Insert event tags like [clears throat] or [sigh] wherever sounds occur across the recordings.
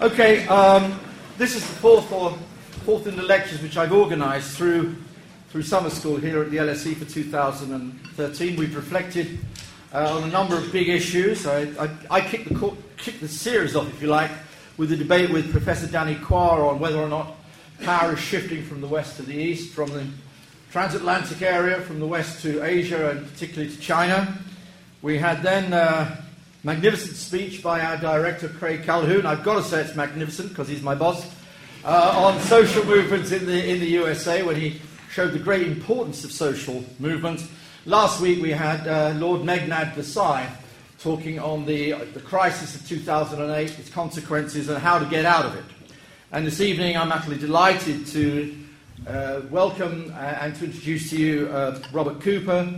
Okay, um, this is the fourth or fourth in the lectures which I've organised through through summer school here at the LSE for 2013. We've reflected uh, on a number of big issues. I, I, I kicked, the kicked the series off, if you like, with the debate with Professor Danny Quah on whether or not power is shifting from the west to the east, from the transatlantic area, from the west to Asia, and particularly to China. We had then a magnificent speech by our director, Craig Calhoun. I've got to say it's magnificent because he's my boss. Uh, on social movements in the, in the USA when he showed the great importance of social movements. Last week we had uh, Lord Meghnad Desai talking on the, the crisis of 2008, its consequences, and how to get out of it. And this evening I'm actually delighted to uh, welcome uh, and to introduce to you uh, Robert Cooper,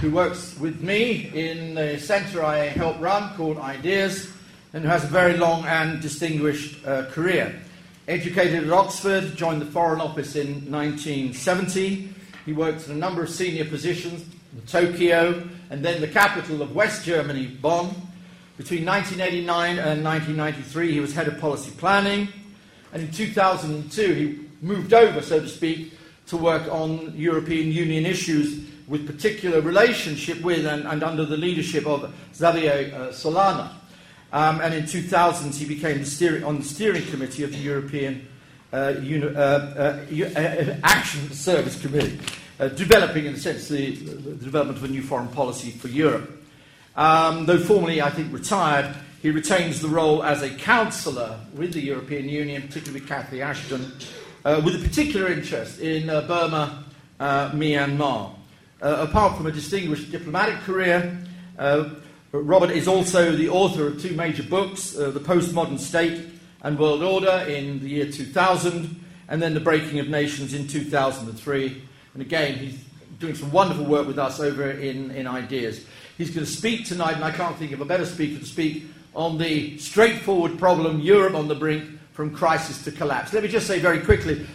who works with me in the centre I help run called Ideas, and who has a very long and distinguished uh, career. Educated at Oxford, joined the Foreign Office in 1970. He worked in a number of senior positions in Tokyo and then the capital of West Germany, Bonn. Between 1989 and 1993, he was head of policy planning. And in 2002, he moved over, so to speak, to work on European Union issues with particular relationship with and, and under the leadership of Xavier uh, Solana. Um, and in 2000, he became the steering, on the steering committee of the European uh, Uni- uh, uh, uh Action Service Committee, uh, developing, in a sense, the, the, development of a new foreign policy for Europe. Um, though formally, I think, retired, he retains the role as a councillor with the European Union, particularly with Cathy Ashton, uh, with a particular interest in Burma, Myanmar. Apart from a distinguished diplomatic career, Robert is also the author of two major books uh, The Postmodern State and World Order in the year 2000, and then The Breaking of Nations in 2003. And again, he's doing some wonderful work with us over in, in Ideas. He's going to speak tonight, and I can't think of a better speaker to speak on the straightforward problem Europe on the brink from crisis to collapse. Let me just say very quickly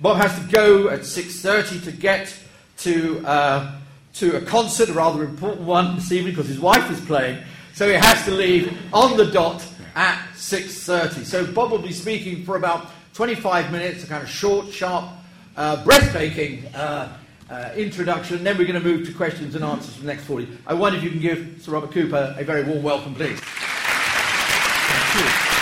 Bob has to go at 6.30 to get to uh, to a concert, a rather important one this evening because his wife is playing. So he has to leave on the dot at 6.30. So Bob will be speaking for about 25 minutes, a kind of short, sharp, uh, breathtaking uh, uh, introduction. Then we're going to move to questions and answers for the next 40. I wonder if you can give Sir Robert Cooper a very warm welcome, please. Thank you.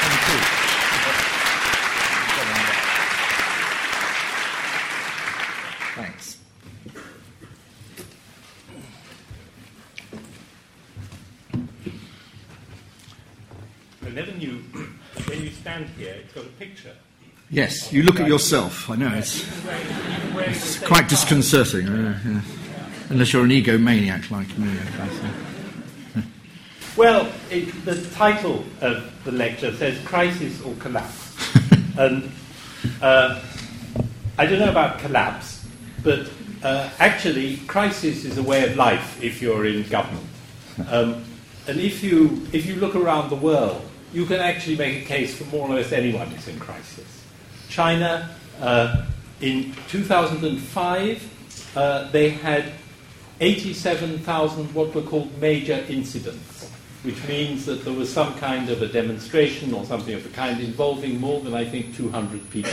Stand here, it's got a picture. Yes, you look at yourself. I know it's, it's quite disconcerting, uh, yeah. unless you're an egomaniac like me. Well, it, the title of the lecture says "Crisis or Collapse," [laughs] and uh, I don't know about collapse, but uh, actually, crisis is a way of life if you're in government. [laughs] Um, and if you if you look around the world, you can actually make a case for more or less anyone who's in crisis. China, uh, in 2005, uh, they had 87,000 what were called major incidents, which means that there was some kind of a demonstration or something of the kind involving more than, I think, 200 people.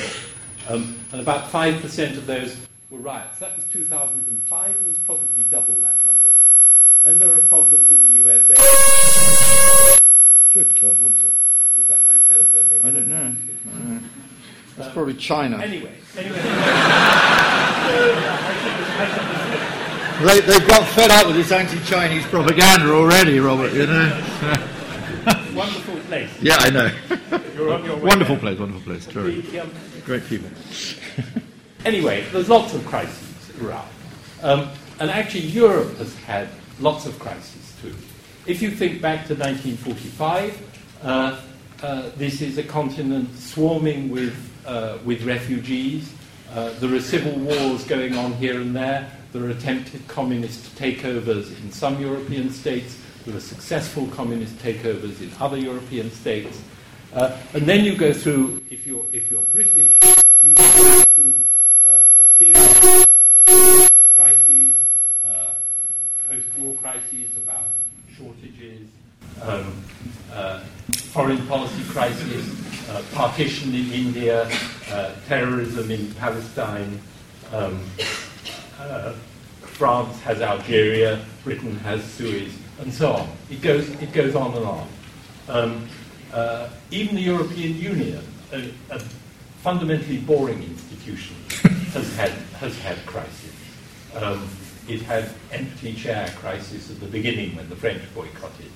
Um, and about 5% of those were riots. That was 2005, and it's probably double that number now. And there are problems in the USA. Good God, what is it? Is that my telephone maybe? I don't know. I don't know. That's um, probably China. Anyway, anyway. they, they've got fed up with this anti-Chinese propaganda already, Robert. You know. [laughs] wonderful place. Yeah, I know. wonderful place, wonderful place. True. Um, Great people. anyway, there's lots of crises around, um, and actually Europe has had lots of crises. If you think back to 1945, uh, uh, this is a continent swarming with, uh, with refugees. Uh, there are civil wars going on here and there. There are attempted communist takeovers in some European states. There are successful communist takeovers in other European states. Uh, and then you go through, if you're, if you're British, you go through uh, a series of crises, post war crises about shortages, um, uh, foreign policy crisis, uh, partition in India, uh, terrorism in Palestine. Um, uh, France has Algeria, Britain has Suez, and so on. It goes, it goes on and on. Um, uh, even the European Union, a, a, fundamentally boring institution, [laughs] has had, has had crises. It had empty chair crises at the beginning when the French boycotted.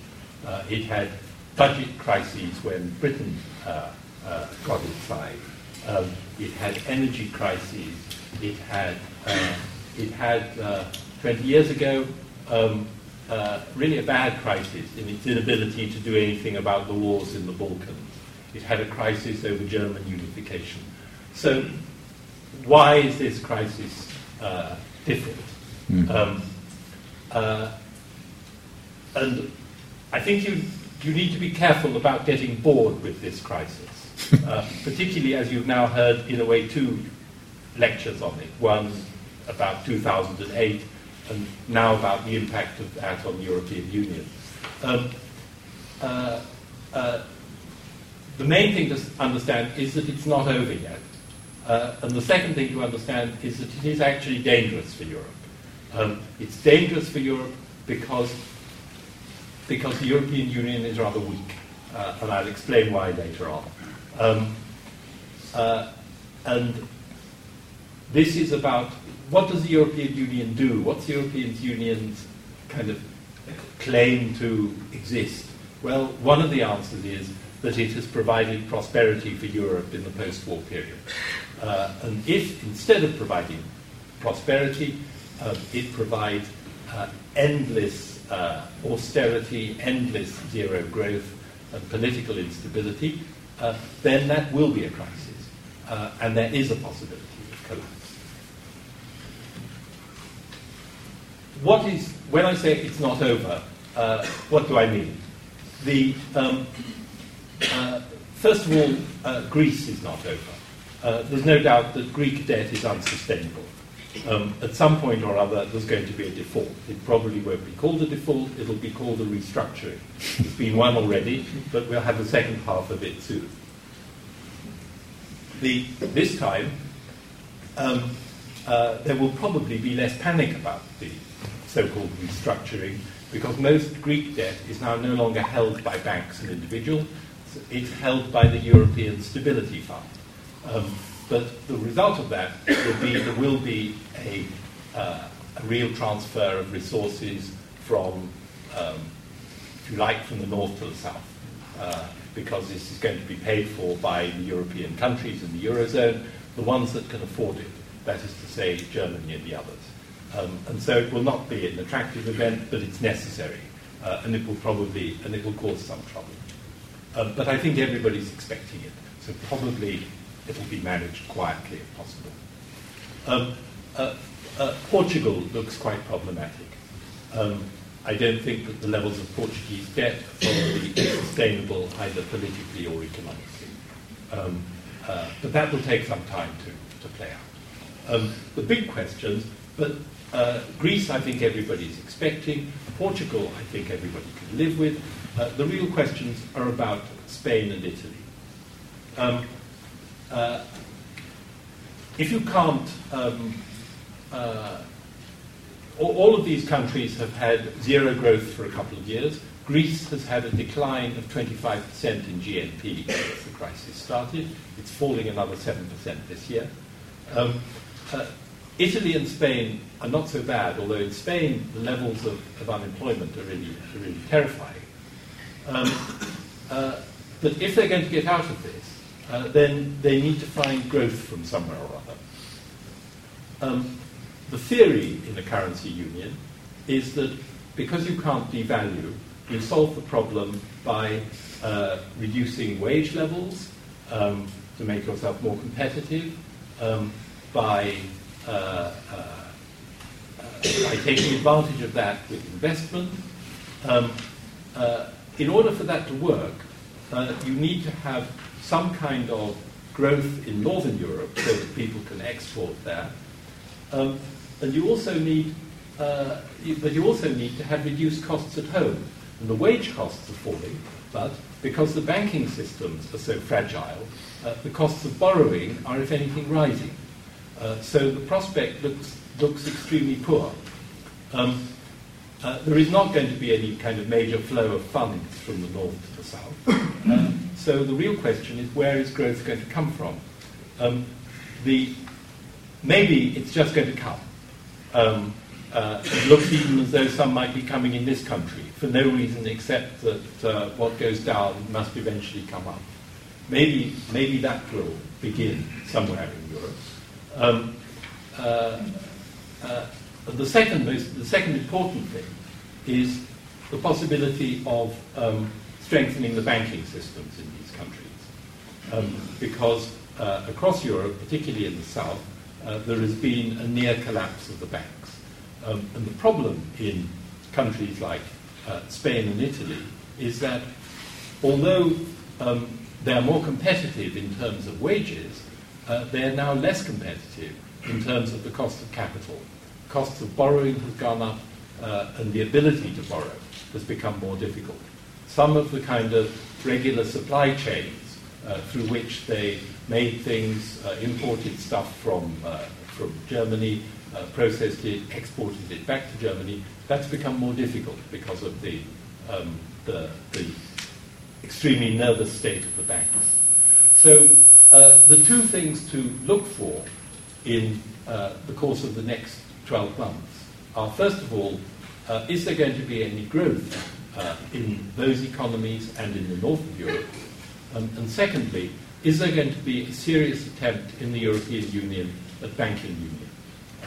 Uh, it had budget crises when Britain uh, uh, got its side. Um, it had energy crises. It had, uh, it had uh, 20 years ago, um, uh, really a bad crisis in its inability to do anything about the wars in the Balkans. It had a crisis over German unification. So, why is this crisis different? Mm. Um, uh, and I think you, you need to be careful about getting bored with this crisis, [laughs] uh, particularly as you've now heard, in a way, two lectures on it. One about 2008, and now about the impact of that on the European Union. Um, uh, uh, the main thing to understand is that it's not over yet. Uh, and the second thing to understand is that it is actually dangerous for Europe. Um, it's dangerous for Europe because, because the European Union is rather weak. Uh, and I'll explain why later on. Um, uh, and this is about what does the European Union do? What's the European Union's kind of claim to exist? Well, one of the answers is that it has provided prosperity for Europe in the post war period. Uh, and if instead of providing prosperity, uh, it provides uh, endless uh, austerity, endless zero growth, and political instability, uh, then that will be a crisis. Uh, and there is a possibility of collapse. what is, when I say it's not over, uh, what do I mean? The, um, uh, first of all, Greece is not over. There's no doubt that Greek debt is unsustainable. Um, at some point or other, there's going to be a default. It probably won't be called a default, it'll be called a restructuring. There's been one already, but we'll have the second half of it soon. The, this time, um, uh, there will probably be less panic about the so-called restructuring, because most Greek debt is now no longer held by banks and individuals, it's held by the European Stability Fund. Um, but the result of that will be there will be a, uh, a real transfer of resources from, um, if you like, from the north to the south, uh, because this is going to be paid for by the European countries in the Eurozone, the ones that can afford it, that is to say, Germany and the others. Um, and so it will not be an attractive event, but it's necessary, uh, and it will probably and it will cause some trouble. Um, but I think everybody's expecting it, so probably it will be managed quietly if possible. Um, uh, uh, Portugal looks quite problematic. Um, I don't think that the levels of Portuguese debt are sustainable either politically or economically. Um, uh, but that will take some time to, to play out. Um, the big questions, but uh, Greece, I think everybody's expecting. Portugal, I think everybody can live with. Uh, the real questions are about Spain and Italy. Uh, if you can't, um, uh, all, all of these countries have had zero growth for a couple of years. Greece has had a decline of 25% in GNP since the crisis started. It's falling another 7% this year. Um, uh, Italy and Spain are not so bad, although in Spain the levels of, of unemployment are really, are really terrifying. Um, uh, but if they're going to get out of this, uh, then they need to find growth from somewhere or other. Um, the theory in the currency union is that because you can't devalue, you solve the problem by uh, reducing wage levels um, to make yourself more competitive, um, by uh, uh, by taking advantage of that with investment. Um, uh, in order for that to work, you need to have some kind of growth in Northern Europe so that people can export there. Um, and you also need, uh, but you also need to have reduced costs at home. and the wage costs are falling, but because the banking systems are so fragile, uh, the costs of borrowing are, if anything, rising. Uh, so the prospect looks, looks extremely poor. Um, uh, there is not going to be any kind of major flow of funds from the north to the south. Uh, so the real question is where is growth going to come from? Um, the, maybe it's just going to come. Um, uh, it looks even as though some might be coming in this country for no reason except that uh, what goes down must eventually come up. Maybe, maybe that will begin somewhere in Europe. Um, uh, uh, the second most, the second important thing is the possibility of um, strengthening the banking systems in these countries, um, because uh, across Europe, particularly in the south, uh, there has been a near collapse of the banks, um, and the problem in countries like uh, Spain and Italy is that although um, they are more competitive in terms of wages, uh, they are now less competitive in terms of the cost of capital. Costs of borrowing have gone up, uh, and the ability to borrow has become more difficult. Some of the kind of regular supply chains uh, through which they made things, uh, imported stuff from, uh, from Germany, processed it, exported it back to Germany, that's become more difficult because of the, um, the, the extremely nervous state of the banks. So uh, the two things to look for in uh, the course of the next 12 months are, first of all, uh, is there going to be any growth uh, in those economies and in the north of Europe? Um, and secondly, is there going to be a serious attempt in the European Union at banking union?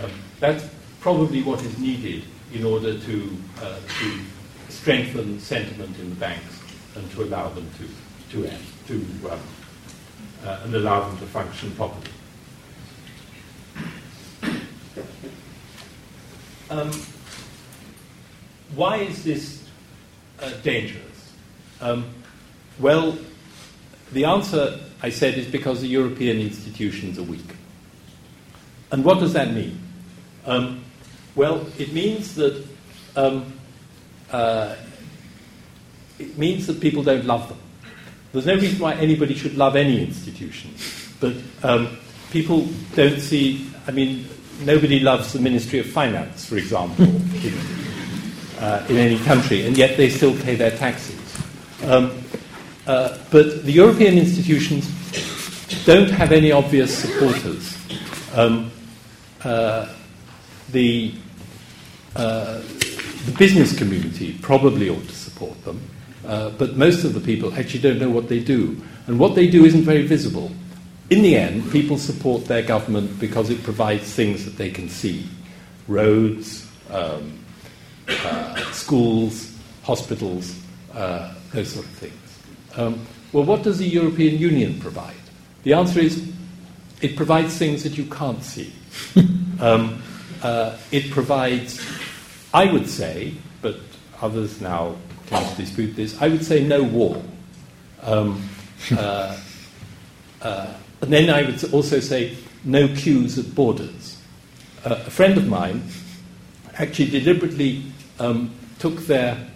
Um, that's probably what is needed in order to, uh, to strengthen sentiment in the banks and to allow them to, to, to um, uh, and allow them to function properly. Um, why is this uh, dangerous? Um, well, the answer, I said, is because the European institutions are weak. And what does that mean? Um, well, it means that um, uh, it means that people don't love them. There's no reason why anybody should love any institution, but um, people don't see. I mean, nobody loves the Ministry of Finance, for example, [laughs] uh, in any country, and yet they still pay their taxes. Um, uh, but the European institutions don't have any obvious supporters. Um, uh, the, uh, the business community probably ought to support them, uh, but most of the people actually don't know what they do. And what they do isn't very visible in the end, people support their government because it provides things that they can see roads, um, uh, schools, hospitals, uh, those sort of things. Um, well, what does the European Union provide? The answer is it provides things that you can't see. [laughs] um, uh, it provides, I would say, but others now tend to dispute this, I would say no wall. Um, [laughs] uh, uh, and then I would also say no queues at borders. Uh, a friend of mine actually deliberately um, took their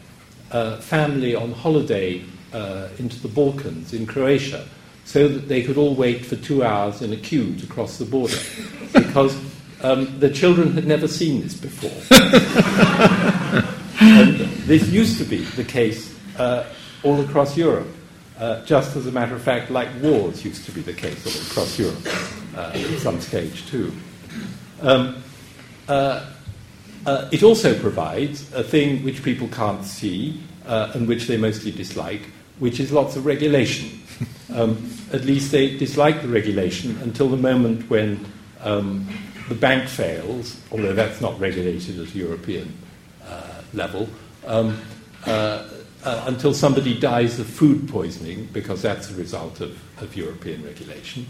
uh, family on holiday uh, into the Balkans in Croatia so that they could all wait for two hours in a queue to cross the border [laughs] because um, the children had never seen this before. [laughs] and this used to be the case uh, all across Europe. Uh, just as a matter of fact, like wars used to be the case all across Europe uh, at some stage too. Um, uh, uh it also provides a thing which people can't see uh, and which they mostly dislike, which is lots of regulation. [laughs] Um, at least they dislike the regulation until the moment when um, the bank fails, although that's not regulated at a European uh, level. Um, uh, until somebody dies of food poisoning, because that's a result of, of European regulation.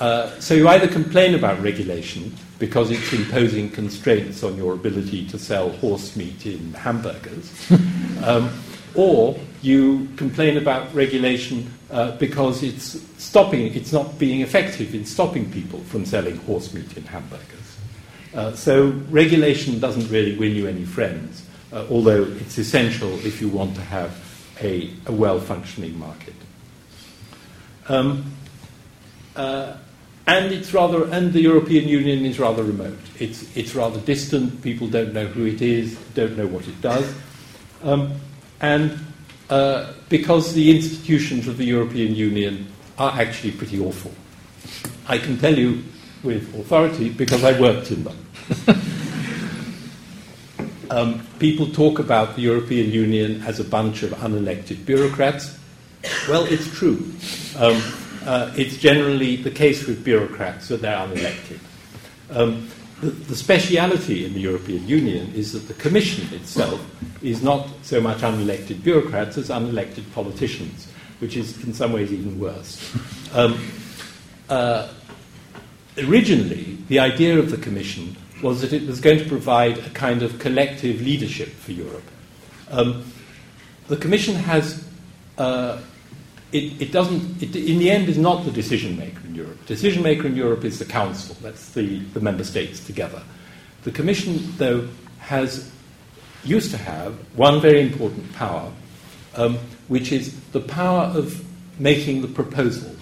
Uh, so you either complain about regulation because it's imposing constraints on your ability to sell horse meat in hamburgers, [laughs] um, or you complain about regulation uh, because it's stopping, it's not being effective in stopping people from selling horse meat in hamburgers. Uh, so regulation doesn't really win you any friends uh, although it's essential if you want to have a, a well functioning market. Um, uh, and it's rather, and the European Union is rather remote. It's, it's rather distant. People don't know who it is, don't know what it does. Um, and uh, because the institutions of the European Union are actually pretty awful. I can tell you with authority because I worked in them. [laughs] um, people talk about the European Union as a bunch of unelected bureaucrats. Well, it's true. Um, uh, it's generally the case with bureaucrats that they're unelected. Um, the, the, speciality in the European Union is that the Commission itself is not so much unelected bureaucrats as unelected politicians, which is in some ways even worse. Um, uh, originally, the idea of the Commission was that it was going to provide a kind of collective leadership for Europe. Um, the Commission has uh, it, it doesn't, it, in the end, is not the decision maker in Europe. Decision maker in Europe is the Council, that's the, the member states together. The Commission, though, has used to have one very important power, um, which is the power of making the proposal.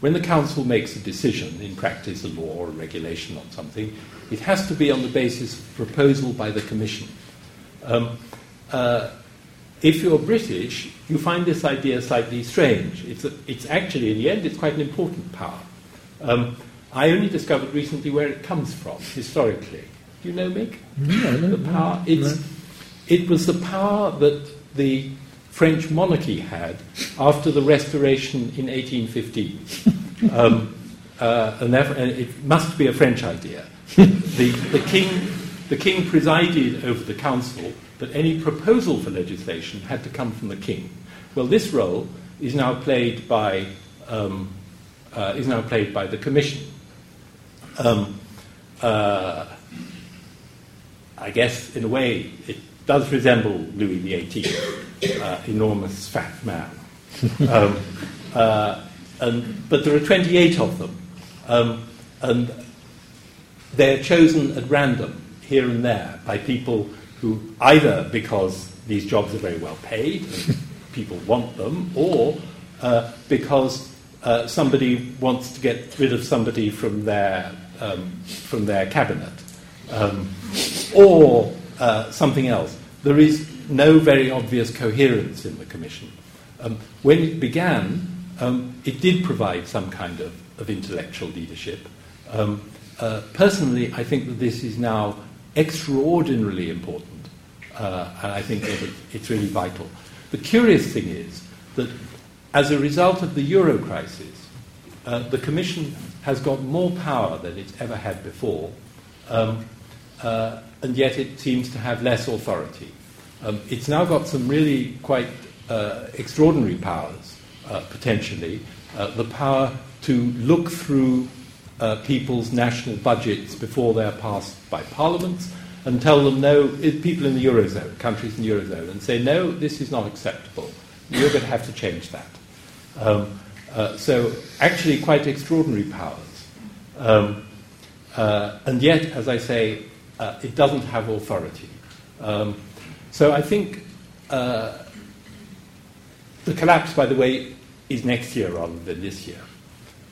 When the Council makes a decision, in practice a law or a regulation on something, it has to be on the basis of proposal by the Commission. Um, uh, if you're British, you find this idea slightly strange. It's, a, it's actually, in the end, it's quite an important power. Um, I only discovered recently where it comes from, historically. Do you know, Mick? No, no, the power, no, it's, no. It was the power that the French monarchy had after the Restoration in 1815. [laughs] um, uh, and, and it must be a French idea. [laughs] the, the, king, the king presided over the council but any proposal for legislation had to come from the king. Well, this role is now played by, um, uh, is now played by the commission. Um, uh, I guess, in a way, it does resemble Louis XVIII, uh, enormous fat man. Um, uh, and, but there are 28 of them, um, and they're chosen at random here and there by people who either because these jobs are very well paid and [laughs] people want them, or uh, because uh, somebody wants to get rid of somebody from their, um, from their cabinet, um, or uh, something else. There is no very obvious coherence in the Commission. Um, when it began, um, it did provide some kind of, of intellectual leadership. Um, uh, personally, I think that this is now extraordinarily important uh, and I think that it's really vital. The curious thing is that as a result of the euro crisis, uh, the Commission has got more power than it's ever had before, um, uh, and yet it seems to have less authority. Um, it's now got some really quite uh, extraordinary powers, uh, potentially. Uh, the power to look through people's national budgets before they're passed by parliaments and tell them no, people in the Eurozone, countries in the Eurozone, and say, no, this is not acceptable. You're going to have to change that. Um, uh, so, actually, quite extraordinary powers. Um, uh, and yet, as I say, uh, it doesn't have authority. Um, so, I think uh, the collapse, by the way, is next year rather than this year.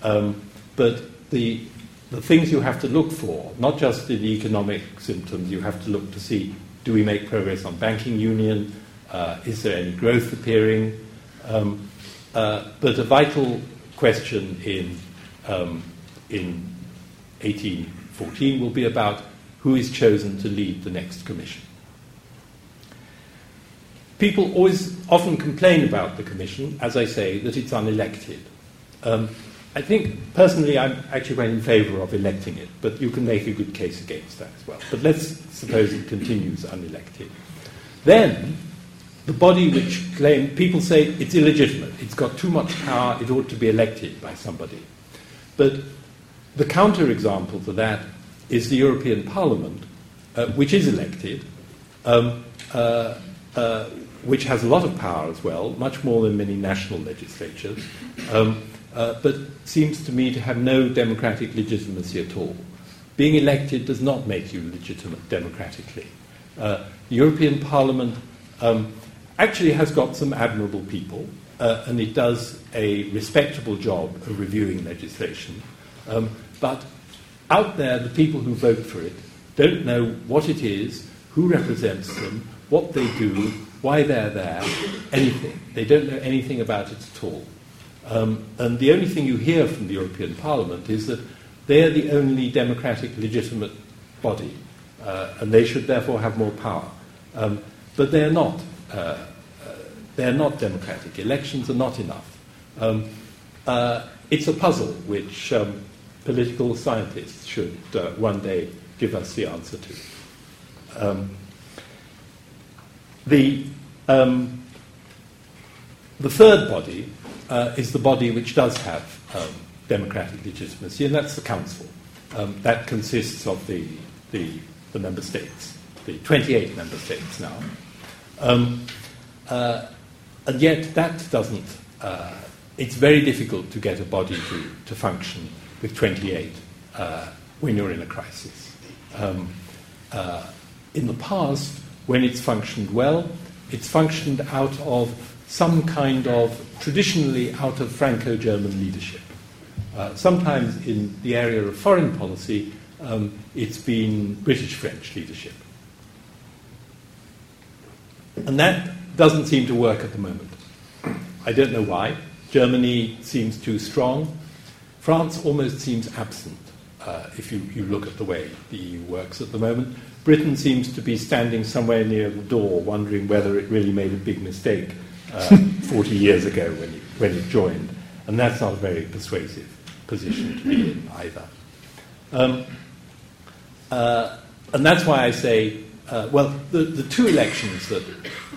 Um, but the the things you have to look for, not just in the economic symptoms, you have to look to see do we make progress on banking union? Uh, is there any growth appearing? Um, uh, but a vital question in, um, in 1814 will be about who is chosen to lead the next commission. People always often complain about the commission, as I say, that it's unelected. Um, I think personally I'm actually quite in favour of electing it, but you can make a good case against that as well. But let's suppose it continues unelected. Then the body which claim people say it's illegitimate, it's got too much power, it ought to be elected by somebody. But the counterexample to that is the European Parliament, uh, which is elected, um, uh, uh, which has a lot of power as well, much more than many national legislatures. Um, uh, but seems to me to have no democratic legitimacy at all. Being elected does not make you legitimate democratically. Uh, the European Parliament um, actually has got some admirable people, uh, and it does a respectable job of reviewing legislation. Um, but out there, the people who vote for it don't know what it is, who represents them, what they do, why they're there, anything. They don't know anything about it at all. Um, and the only thing you hear from the European Parliament is that they're the only democratic, legitimate body, uh, and they should therefore have more power. Um, but they're not. Uh, uh, they're not democratic. Elections are not enough. Um, uh, it's a puzzle which um, political scientists should uh, one day give us the answer to. Um, the, um, the third body uh, is the body which does have um, democratic legitimacy, and that's the Council. Um, that consists of the, the, the, member states, the 28 member states now. Um, uh, and yet, that doesn't, uh, it's very difficult to get a body to, to function with 28 uh, when you're in a crisis. Um, uh, in the past, when it's functioned well, it's functioned out of some kind of, traditionally, out of Franco German leadership. Uh, sometimes in the area of foreign policy, um, it's been British French leadership. And that doesn't seem to work at the moment. I don't know why. Germany seems too strong. France almost seems absent uh, if you, you look at the way the EU works at the moment. Britain seems to be standing somewhere near the door, wondering whether it really made a big mistake uh, 40 years ago when it, when it joined. And that's not a very persuasive position to be in either. Um, uh, and that's why I say, uh, well, the, the two elections that,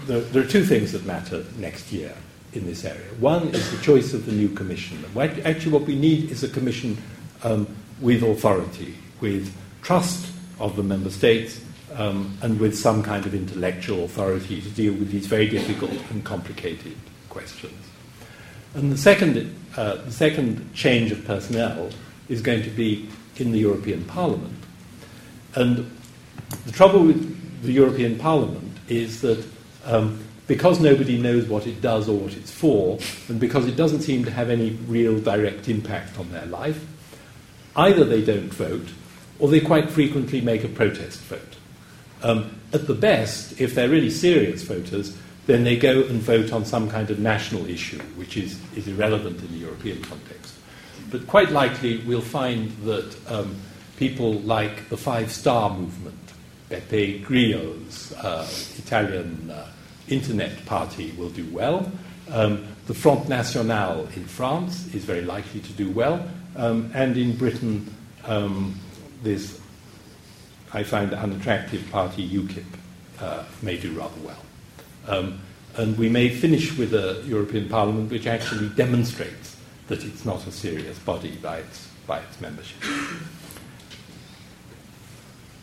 the, there are two things that matter next year in this area. One is the choice of the new commission. Actually, what we need is a commission um, with authority, with trust of the member states, um, and with some kind of intellectual authority to deal with these very difficult and complicated questions. And the second, uh, the second change of personnel is going to be in the European Parliament. And the trouble with the European Parliament is that um, because nobody knows what it does or what it's for, and because it doesn't seem to have any real direct impact on their life, either they don't vote or they quite frequently make a protest vote. Um, at the best, if they're really serious voters, then they go and vote on some kind of national issue, which is, is irrelevant in the European context. But quite likely, we'll find that um, people like the Five Star Movement, Beppe Grillo's uh, Italian uh, internet party, will do well. Um, the Front National in France is very likely to do well. Um, and in Britain, um, this, I find, the unattractive party, UKIP, uh, may do rather well. Um, and we may finish with a European Parliament which actually demonstrates that it's not a serious body by its, by its membership.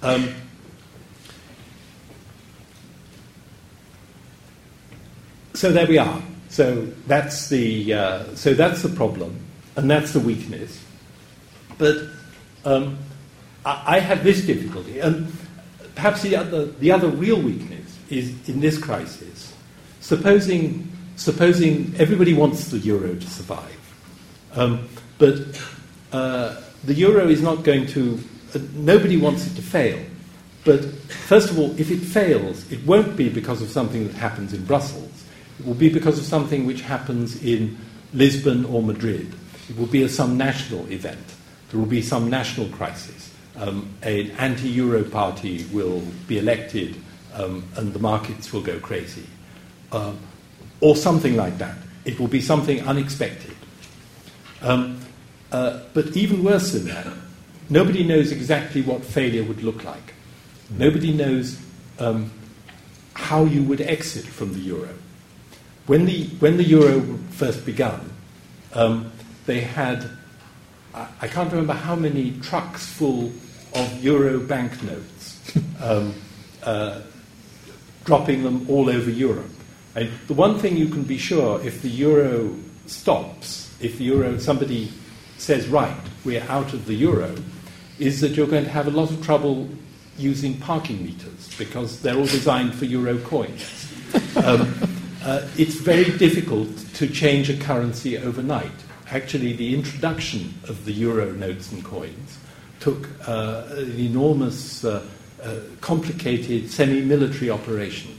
Um, so there we are. So that's the uh, so that's the problem, and that's the weakness. But um, I, have this difficulty, and perhaps the other, the other real weakness is in this crisis. Supposing, supposing everybody wants the euro to survive, um, but uh, the euro is not going to, uh, nobody wants it to fail. But first of all, if it fails, it won't be because of something that happens in Brussels. It will be because of something which happens in Lisbon or Madrid. It will be a, some national event. There will be some national crisis um, an anti Euro party will be elected um, and the markets will go crazy. Um, or something like that. It will be something unexpected. Um, uh, but even worse than that, nobody knows exactly what failure would look like. Nobody knows um, how you would exit from the euro. When the, when the euro first began, um, they had, I, I can't remember how many trucks full of euro banknotes, [laughs] um, uh, dropping them all over Europe. And the one thing you can be sure if the euro stops, if the euro, somebody says, right, we're out of the euro, is that you're going to have a lot of trouble using parking meters because they're all designed for euro coins. [laughs] Um, uh, it's very difficult to change a currency overnight. Actually, the introduction of the euro notes and coins took uh, an enormous, uh, uh complicated semi military operation.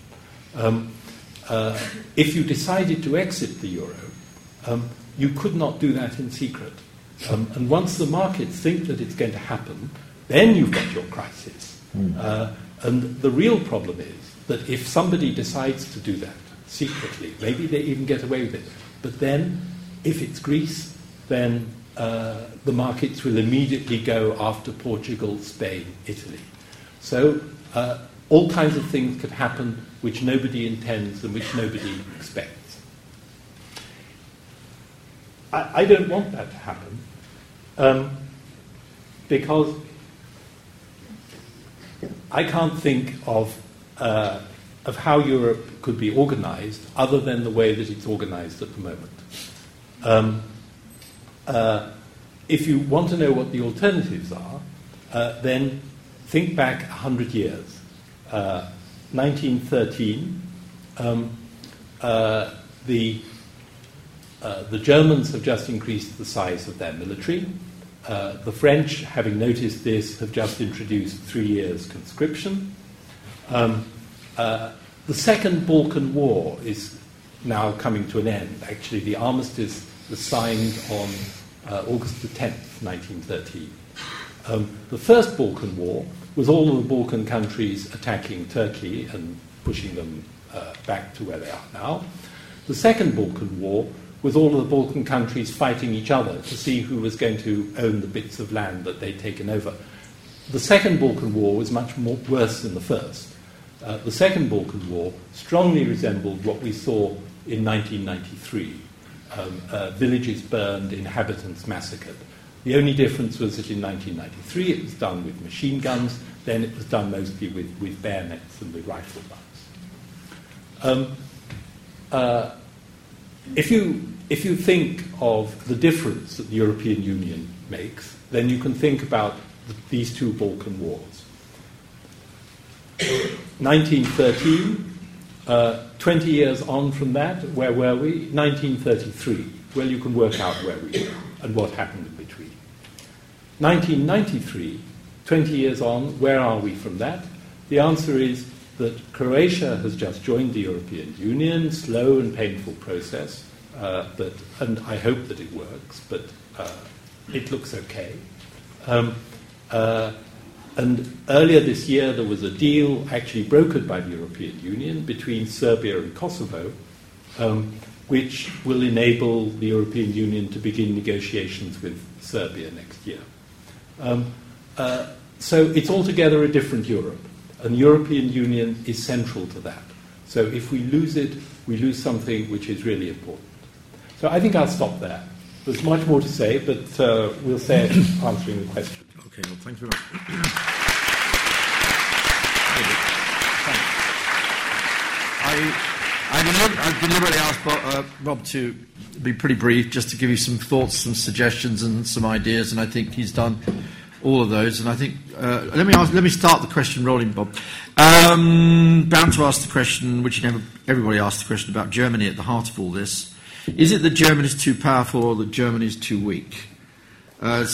Um, uh, if you decided to exit the euro, um, you could not do that in secret. Um, and once the markets think that it's going to happen, then you've got your crisis. Mm. Uh, and the real problem is that if somebody decides to do that secretly, maybe they even get away with it, but then if it's Greece, then uh, the markets will immediately go after Portugal, Spain, Italy. So uh, all kinds of things could happen which nobody intends and which nobody expects. I, I don't want that to happen um, because I can't think of, uh, of how Europe could be organized other than the way that it's organized at the moment. Um, uh, if you want to know what the alternatives are, uh, then think back 100 years. 1913, uh, um, uh, the, uh, the Germans have just increased the size of their military. Uh, the French, having noticed this, have just introduced three years conscription. Um, the Second Balkan War is now coming to an end. Actually, the armistice was signed on uh, August the 10th, 1913. Um, the First Balkan War was all of the Balkan countries attacking Turkey and pushing them uh, back to where they are now. The Second Balkan War was all of the Balkan countries fighting each other to see who was going to own the bits of land that they'd taken over. The Second Balkan War was much more, worse than the first. Uh, the Second Balkan War strongly resembled what we saw in 1993 um, uh, villages burned, inhabitants massacred. The only difference was that in 1993 it was done with machine guns, then it was done mostly with, with bayonets and with rifle butts. Um, uh, if you, if you think of the difference that the European Union makes, then you can think about the, these two Balkan wars. 1913, uh, 20 years on from that, where were we? 1933. Well, you can work out where we were and what happened in between. 1993, 20 years on, where are we from that? The answer is that Croatia has just joined the European Union, slow and painful process, uh, but, and I hope that it works, but uh, it looks okay. Um, uh, and earlier this year, there was a deal actually brokered by the European Union between Serbia and Kosovo, um, which will enable the European Union to begin negotiations with Serbia next year. Um, uh, so it's altogether a different Europe. And the European Union is central to that. So if we lose it, we lose something which is really important. So I think I'll stop there. There's much more to say, but uh, we'll say it answering the question. Okay, well, thanks very much. [clears throat] I, I, deliberately asked Bob, uh, Rob to be pretty brief, just to give you some thoughts, some suggestions, and some ideas, and I think he's done all of those. And I think uh, let me ask, let me start the question rolling, Bob. Um, bound to ask the question, which everybody asks the question about Germany at the heart of all this: Is it that Germany is too powerful or that Germany is too weak? Uh,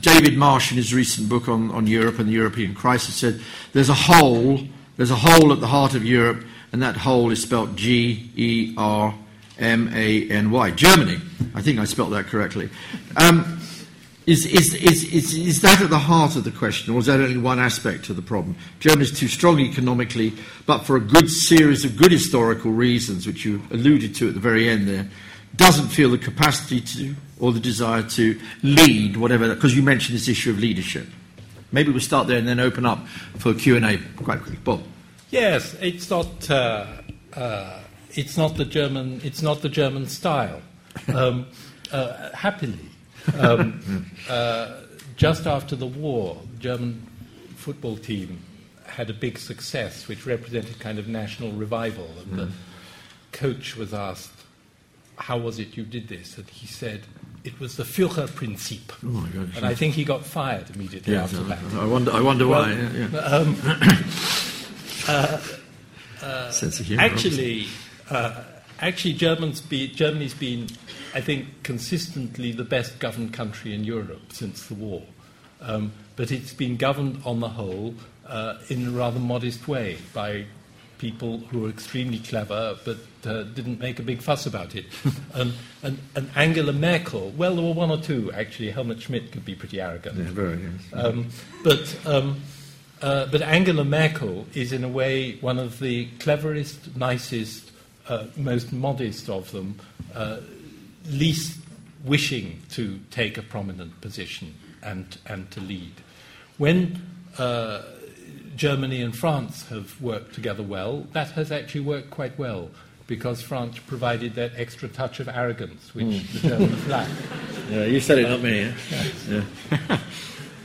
David Marsh, in his recent book on, on Europe and the European crisis, said there's a hole, there's a hole at the heart of Europe, and that hole is spelt G E R M A N Y. Germany. I think I spelt that correctly. Um, is, is, is, is, is that at the heart of the question, or is that only one aspect of the problem? Germany is too strong economically, but for a good series of good historical reasons, which you alluded to at the very end there, doesn't feel the capacity to or the desire to lead, whatever, because you mentioned this issue of leadership. Maybe we'll start there and then open up for Q&A quite quickly. Bob. Yes, it's not, uh, uh, it's not, the, German, it's not the German style, [laughs] um, uh, happily. Um, uh, just after the war, the German football team had a big success, which represented kind of national revival. And mm. the coach was asked, "How was it you did this?" And he said, it was the Führerprinzip. Oh my God. And I think he got fired immediately Yeah, after that. I wonder. I wonder Well, why. Yeah, yeah. Um, [coughs] Sense of humour. actually, uh, actually, Germans be, Germany's been, I think, consistently the best governed country in Europe since the war. Um, but it's been governed on the whole uh, in a rather modest way by people who were extremely clever but uh, didn't make a big fuss about it. [laughs] and, and, and Angela Merkel, well, there were one or two actually. Helmut Schmidt could be pretty arrogant. Yeah, very. Yes. Um, but, um, uh, but Angela Merkel is, in a way, one of the cleverest, nicest, uh, most modest of them, uh, least wishing to take a prominent position and, and to lead. When uh, Germany and France have worked together well, that has actually worked quite well because France provided that extra touch of arrogance which hmm. the Germans lack. [laughs] Yeah, you said it, not me. Yeah. yeah. [laughs]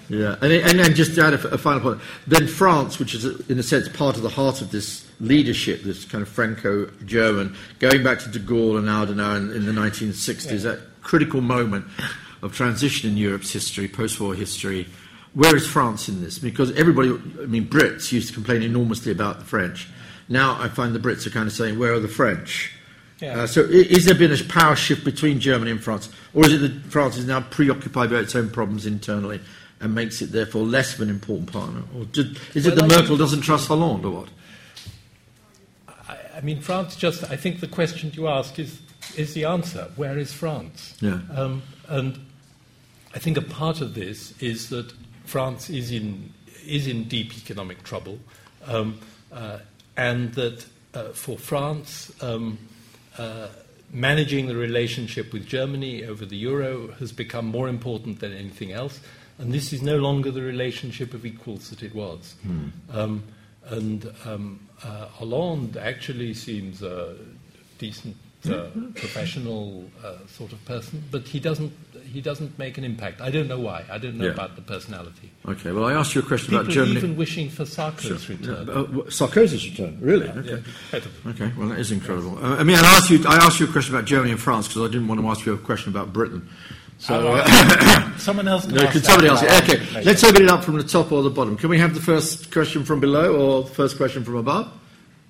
Yeah, and, and then just to add a, a final point, then France, which is in a sense part of the heart of this leadership, this kind of Franco-German, going back to de Gaulle and Adenauer in, in the 1960s, that critical moment of transition in Europe's history, post-war history. Where is France in this? Because everybody, I mean, Brits used to complain enormously about the French. Now I find the Brits are kind of saying, "Where are the French?" Yeah. Uh, so, is there been a power shift between Germany and France, or is it that France is now preoccupied by its own problems internally and makes it therefore less of an important partner, or did, is it that I Merkel doesn't trust Hollande, or what? I, I mean, France just, I think the question you ask is, is the answer. Where is France? Yeah. Um, and I think a part of this is that France is in, is in deep economic trouble, um, uh, and that uh, for France, um, uh, managing the relationship with Germany over the euro has become more important than anything else. And this is no longer the relationship of equals that it was. Um, and um, uh, Hollande actually seems a decent, uh, [laughs] professional uh, sort of person, but he doesn't, he doesn't make an impact. I don't know why. I don't know Yeah. about the personality. Okay, well, I asked you a question People about are Germany. even wishing for Sarko's return. Uh, uh, Sarkozy's return, really? Okay. Yeah. Okay, well, that is incredible. Uh, I mean, I asked you, I asked you a question about Germany and France because I didn't want to ask you a question about Britain. So, uh, [coughs] Someone else [coughs] can no, ask can somebody else? I'll Okay, answer let's open it up from the top or the bottom. Can we have the first question from below or the first question from above?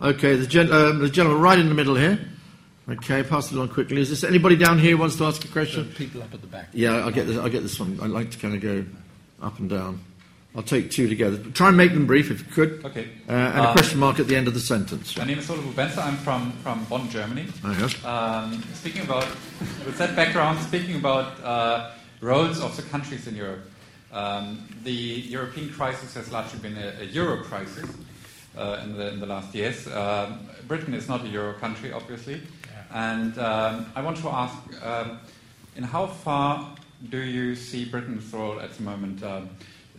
Okay, the, gen- um, the gentleman right in the middle here. Okay, pass it on quickly. Is this anybody down here who wants to ask a question? People up at the back. Yeah, I'll get this, I'll get this one. I like to kind of go up and down. I'll take two together. Try and make them brief if you could. Okay. Uh, and a Um, question mark at the end of the sentence. My name is Oliver Benzer. I'm from, from Bonn, Germany. Oh, yes. Um, speaking about, with that background, speaking about uh, roles of the countries in Europe, um, the European crisis has largely been a, a euro crisis uh, in, the, in the last years. Um, Britain is not a euro country, obviously. And um, I want to ask, um, in how far do you see Britain's role at the moment? Um,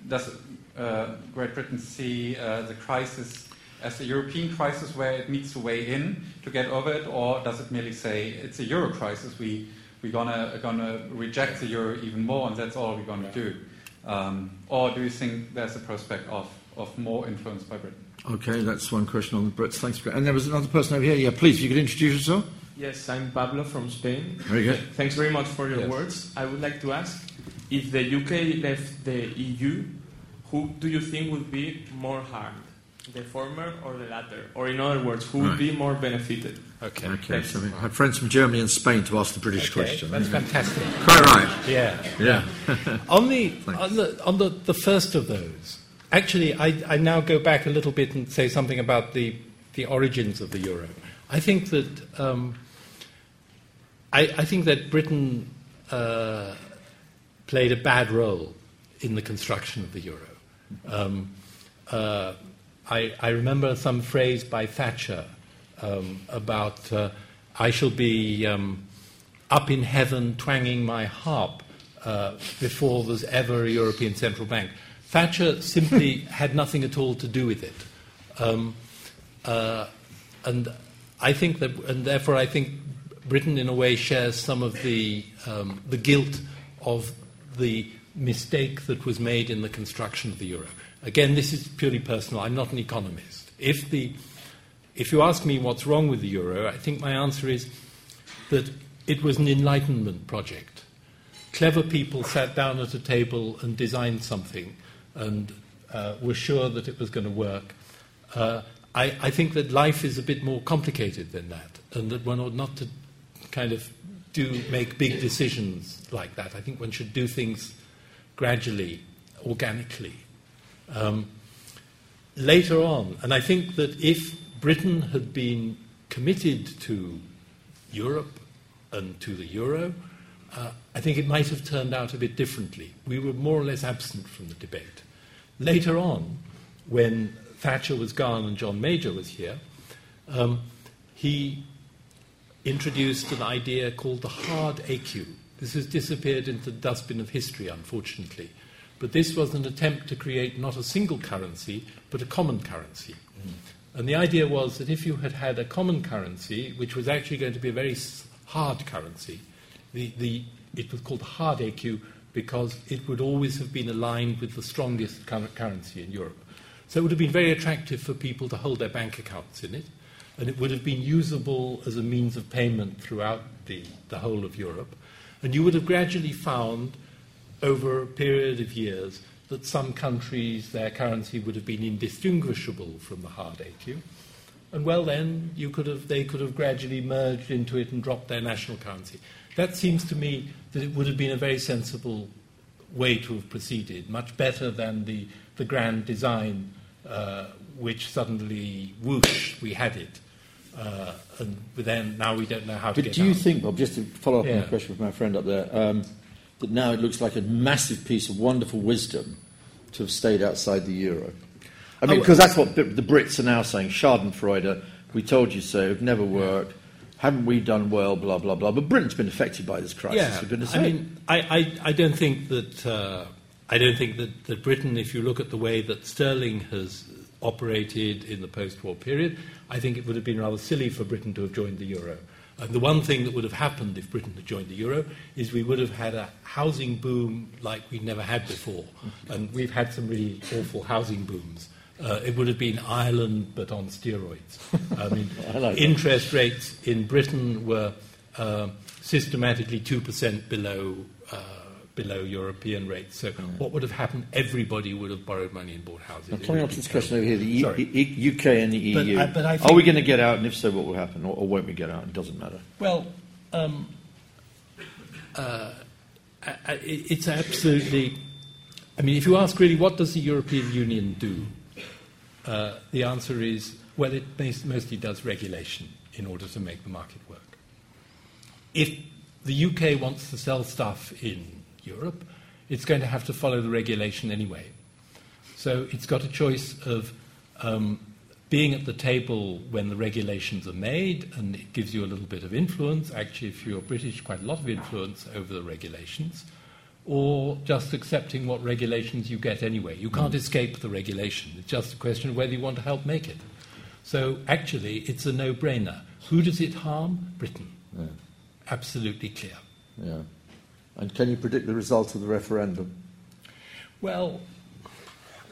does uh, Great Britain see uh, the crisis as a European crisis where it needs to weigh in to get over it, or does it merely say it's a euro crisis? We we're gonna gonna reject the euro even more, and that's all we're gonna do. Um, or do you think there's a prospect of, of more influence by Britain? Okay, that's one question on the Brits. Thanks. For, and there was another person over here. Yeah, please, if you could introduce yourself. Yes, I'm Pablo from Spain. Very good. Thanks very much for your Yes. words. I would like to ask if the UK left the EU, who do you think would be more harmed? The former or the latter? Or in other words, who Right. would be more benefited? Okay. Okay, so we had friends from Germany and Spain to ask the British Okay, question. That's fantastic. Quite right. Yeah. Yeah. [laughs] On the, on the, on the, the first of those, actually, I, I now go back a little bit and say something about the, the origins of the euro. I think that, um, I, I think that Britain uh, played a bad role in the construction of the euro. Um, uh, I, I remember some phrase by Thatcher um, about, uh, I shall be. Um, up in heaven twanging my harp uh, before there's ever a European Central Bank. Thatcher simply [laughs] had nothing at all to do with it. Um, uh, and I think that, and therefore I think Britain in a way shares some of the, um, the guilt of the mistake that was made in the construction of the euro. Again, this is purely personal. I'm not an economist. If, the, if you ask me what's wrong with the euro, I think my answer is that it was an enlightenment project. clever people sat down at a table and designed something and uh, were sure that it was going to work. Uh, I, I think that life is a bit more complicated than that, and that one ought not to kind of do make big decisions like that. I think one should do things gradually, organically. Um, later on, and I think that if Britain had been committed to Europe and to the euro, uh, I think it might have turned out a bit differently. We were more or less absent from the debate. Later on, when Thatcher was gone and John Major was here, um, he introduced an idea called the hard ECU. This has disappeared into the dustbin of history, unfortunately. But this was an attempt to create not a single currency, but a common currency. Mm. And the idea was that if you had had a common currency, which was actually going to be a very hard currency, the, the, it was called the hard ECU because it would always have been aligned with the strongest currency in Europe. So it would have been very attractive for people to hold their bank accounts in it, and it would have been usable as a means of payment throughout the, the whole of Europe. And you would have gradually found, over a period of years, that some countries, their currency would have been indistinguishable from the hard ECU. And well, then you could have, they could have gradually merged into it and dropped their national currency. That seems to me that it would have been a very sensible way to have proceeded, much better than the, the grand design, uh, which suddenly, whoosh, we had it. Uh, and then now we don't know how but to get do you out. think, Bob, just to follow up yeah. on the question from my friend up there, um, that now it looks like a massive piece of wonderful wisdom to have stayed outside the euro. I mean, because oh, that's what the Brits are now saying. Schadenfreude, we told you so, it never worked. Haven't we done well, blah, blah, blah. But Britain's been affected by this crisis, yeah, for goodness I mean, I, I, I, don't think that, uh, I don't think that, that Britain, if you look at the way that sterling has operated in the post-war period, I think it would have been rather silly for Britain to have joined the euro. And the one thing that would have happened if Britain had joined the euro is we would have had a housing boom like we never had before. And we've had some really awful housing booms. Uh, it would have been Ireland, but on steroids. I mean, [laughs] I like interest rates in Britain were uh, systematically 2% below below European rates. So what would have happened? Everybody would have borrowed money and bought houses. I'm coming up to this question over here: the e- UK and the EU. But, uh, but Are we going to get out? And if so, what will happen? Or, or won't we get out? It doesn't matter. Well, um, uh, it's absolutely. I mean, if you ask really, what does the European Union do? Uh, the answer is, well, it mostly does regulation in order to make the market work. If the UK wants to sell stuff in Europe, it's going to have to follow the regulation anyway. So it's got a choice of um, being at the table when the regulations are made, and it gives you a little bit of influence. Actually, if you're British, quite a lot of influence over the regulations, or just accepting what regulations you get anyway. You can't mm. escape the regulation. It's just a question of whether you want to help make it. So actually, it's a no brainer. Who does it harm? Britain. Yeah. Absolutely clear. Yeah. And can you predict the result of the referendum? Well,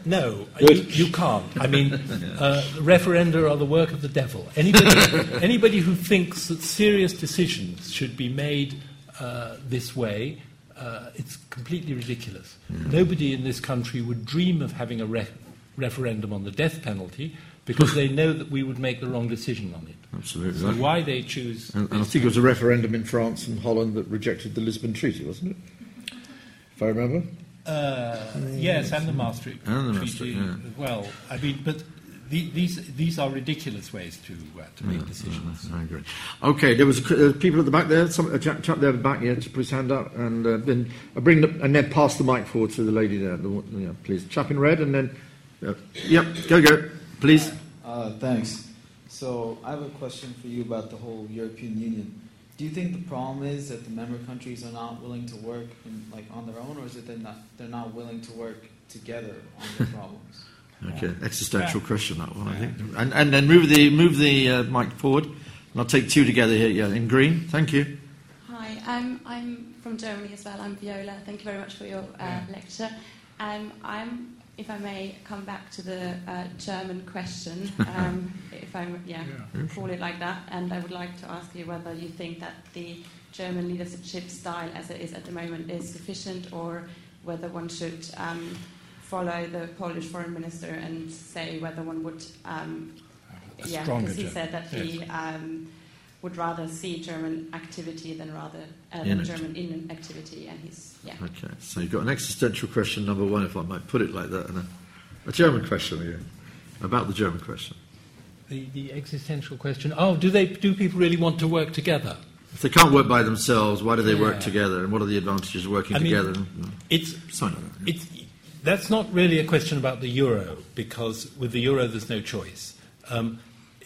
no, you, you, can't. I mean, [laughs] uh, referenda are the work of the devil. Anybody, [laughs] anybody who thinks that serious decisions should be made uh, this way, uh, it's completely ridiculous. Mm. Nobody in this country would dream of having a re- referendum on the death penalty because they know that we would make the wrong decision on it. Absolutely. So why they choose. And, and I think it was a referendum in France and Holland that rejected the Lisbon Treaty, wasn't it? If I remember. Uh, yes, and the Maastricht and the Treaty yeah. as well. I mean, but the, these these are ridiculous ways to uh, to make decisions. I agree. Okay, there was uh, people at the back there. Some a chap, chap there at the back here to put his hand up, and uh, then I bring the, and then pass the mic forward to the lady there. The, yeah, please, chap in red, and then uh, yep, go go, please. Uh, thanks. So I have a question for you about the whole European Union. Do you think the problem is that the member countries are not willing to work in, like on their own, or is it they're not they're not willing to work together on their problems? [laughs] okay, existential yeah. question that one, I think. And, and then move the move the uh, mic forward, and I'll take two together here. Yeah, in green. Thank you. Hi, um, I'm from Germany as well. I'm Viola. Thank you very much for your uh, lecture. Um, I'm if I may come back to the uh, German question, [laughs] um, if I yeah, call it like that, and I would like to ask you whether you think that the German leadership style, as it is at the moment, is sufficient, or whether one should um, follow the Polish foreign minister and say whether one would, um, yeah, because he said that he um, would rather see German activity than rather uh, In. German in activity, and he's yeah. Okay, so you've got an existential question, number one, if I might put it like that, and a, a German question again, about the German question. The, the existential question oh, do, they, do people really want to work together? If they can't work by themselves, why do they work together, and what are the advantages of working I mean, together? It's, Something like that. it's, that's not really a question about the euro, because with the euro there's no choice. Um,